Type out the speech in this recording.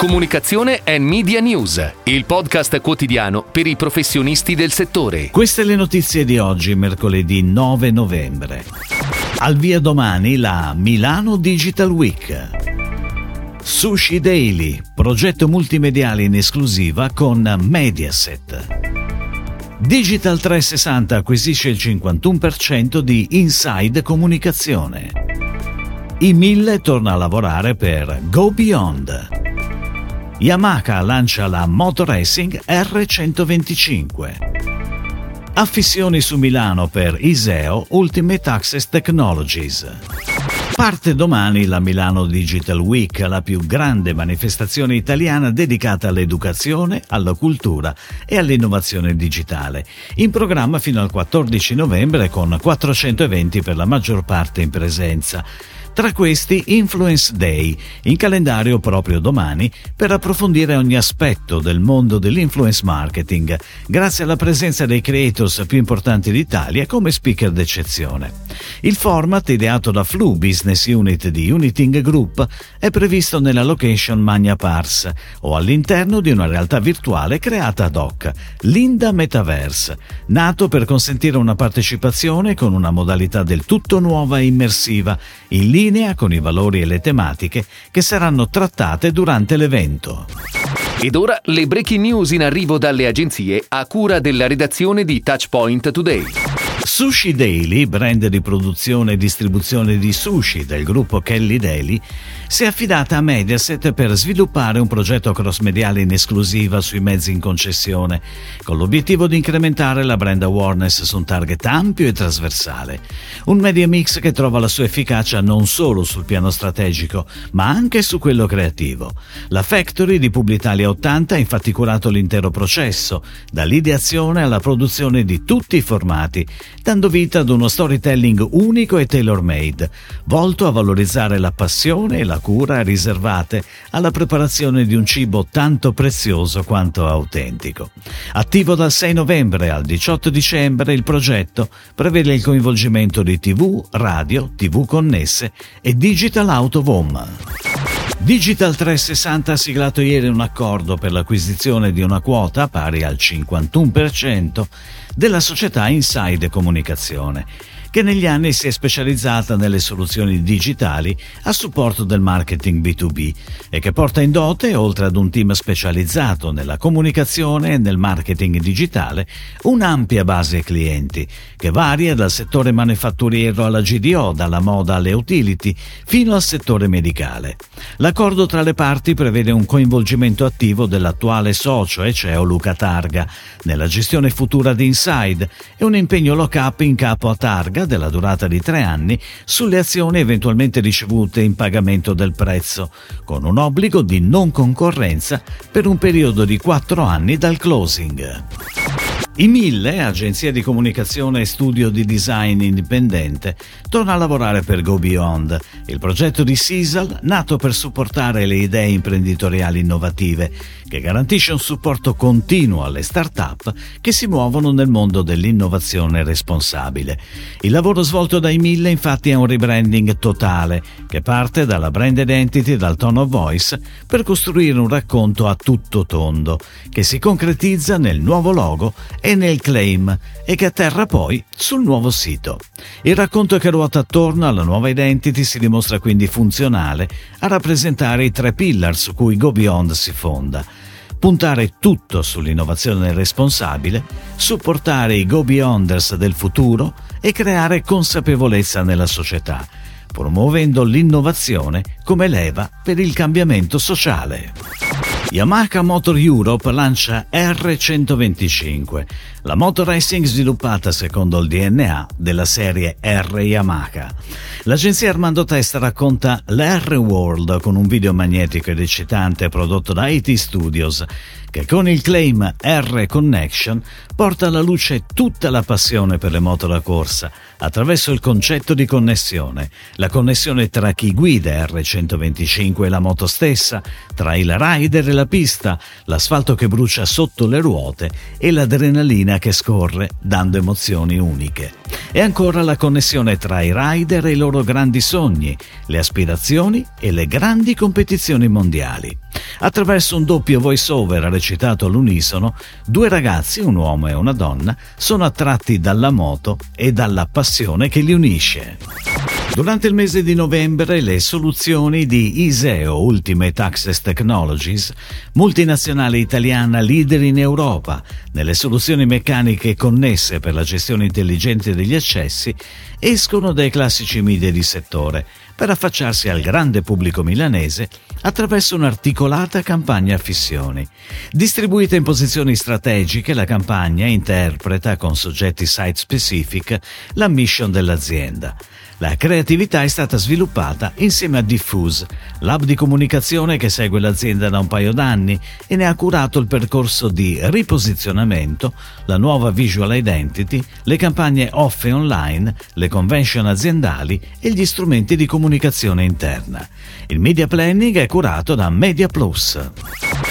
Comunicazione e Media News, il podcast quotidiano per i professionisti del settore. Queste le notizie di oggi, mercoledì 9 novembre. Al via domani la Milano Digital Week. Sushi Daily, progetto multimediale in esclusiva con Mediaset. Digital 360 acquisisce il 51% di Inside Comunicazione. I 1000 torna a lavorare per Go Beyond. Yamaha lancia la Moto Racing R125. Affissioni su Milano per Iseo Ultimate Access Technologies. Parte domani la Milano Digital Week, la più grande manifestazione italiana dedicata all'educazione, alla cultura e all'innovazione digitale. In programma fino al 14 novembre con 400 eventi per la maggior parte in presenza. Tra questi Influence Day, in calendario proprio domani, per approfondire ogni aspetto del mondo dell'influence marketing, grazie alla presenza dei creators più importanti d'Italia come speaker d'eccezione. Il format, ideato da Flu Business Unit di Uniting Group, è previsto nella location Magna Pars o all'interno di una realtà virtuale creata ad hoc, Linda Metaverse, nato per consentire una partecipazione con una modalità del tutto nuova e immersiva, in linea linea con i valori e le tematiche che saranno trattate durante l'evento. Ed ora le breaking news in arrivo dalle agenzie a cura della redazione di Touchpoint Today. Sushi Daily, brand di produzione e distribuzione di sushi del gruppo Kelly Daily, si è affidata a Mediaset per sviluppare un progetto cross-mediale in esclusiva sui mezzi in concessione, con l'obiettivo di incrementare la brand awareness su un target ampio e trasversale. Un media mix che trova la sua efficacia non solo sul piano strategico, ma anche su quello creativo. La Factory di Publitalia 80 ha infatti curato l'intero processo, dall'ideazione alla produzione di tutti i formati, dando vita ad uno storytelling unico e tailor-made, volto a valorizzare la passione e la cura riservate alla preparazione di un cibo tanto prezioso quanto autentico. Attivo dal 6 novembre al 18 dicembre, il progetto prevede il coinvolgimento di TV, radio, TV connesse e digital out of home. Digital 360 ha siglato ieri un accordo per l'acquisizione di una quota pari al 51% della società Inside Comunicazione che negli anni si è specializzata nelle soluzioni digitali a supporto del marketing B2B e che porta in dote, oltre ad un team specializzato nella comunicazione e nel marketing digitale, un'ampia base clienti che varia dal settore manifatturiero alla GDO, dalla moda alle utility, fino al settore medicale. L'accordo tra le parti prevede un coinvolgimento attivo dell'attuale socio e CEO Luca Targa nella gestione futura di Inside e un impegno lock-up in capo a Targa proroga della durata di tre anni sulle azioni eventualmente ricevute in pagamento del prezzo, con un obbligo di non concorrenza per un periodo di quattro anni dal closing. I Mille, agenzia di comunicazione e studio di design indipendente, torna a lavorare per Go Beyond, il progetto di Sisal nato per supportare le idee imprenditoriali innovative, che garantisce un supporto continuo alle start-up che si muovono nel mondo dell'innovazione responsabile. Il lavoro svolto dai Mille infatti è un rebranding totale, che parte dalla brand identity e dal tone of voice per costruire un racconto a tutto tondo, che si concretizza nel nuovo logo e nel claim e che atterra poi sul nuovo sito. Il racconto che ruota attorno alla nuova identity si dimostra quindi funzionale a rappresentare i tre pillar su cui Go Beyond si fonda puntare tutto sull'innovazione responsabile, supportare i go beyonders del futuro e creare consapevolezza nella società, promuovendo l'innovazione come leva per il cambiamento sociale. Yamaha Motor Europe lancia R125, la moto racing sviluppata secondo il DNA della serie R Yamaha. L'agenzia Armando Testa racconta l'R World con un video magnetico ed eccitante prodotto da IT Studios che con il claim R Connection porta alla luce tutta la passione per le moto da corsa attraverso il concetto di connessione, la connessione tra chi guida R125 e la moto stessa, tra il rider e la pista, l'asfalto che brucia sotto le ruote e l'adrenalina che scorre dando emozioni uniche. E ancora la connessione tra i rider e i loro grandi sogni, le aspirazioni e le grandi competizioni mondiali. Attraverso un doppio voice-over recitato all'unisono, due ragazzi, un uomo e una donna, sono attratti dalla moto e dalla passione che li unisce. Durante il mese di novembre le soluzioni di Iseo Ultimate Access Technologies, multinazionale italiana leader in Europa nelle soluzioni meccaniche connesse per la gestione intelligente degli accessi, escono dai classici media di settore per affacciarsi al grande pubblico milanese attraverso un'articolata campagna a fissioni. Distribuita in posizioni strategiche, la campagna interpreta con soggetti site specific la mission dell'azienda. La creatività è stata sviluppata insieme a Diffuse, l'hub di comunicazione che segue l'azienda da un paio d'anni e ne ha curato il percorso di riposizionamento, la nuova visual identity, le campagne off e online, le convention aziendali e gli strumenti di comunicazione interna. Il media planning è curato da Media Plus.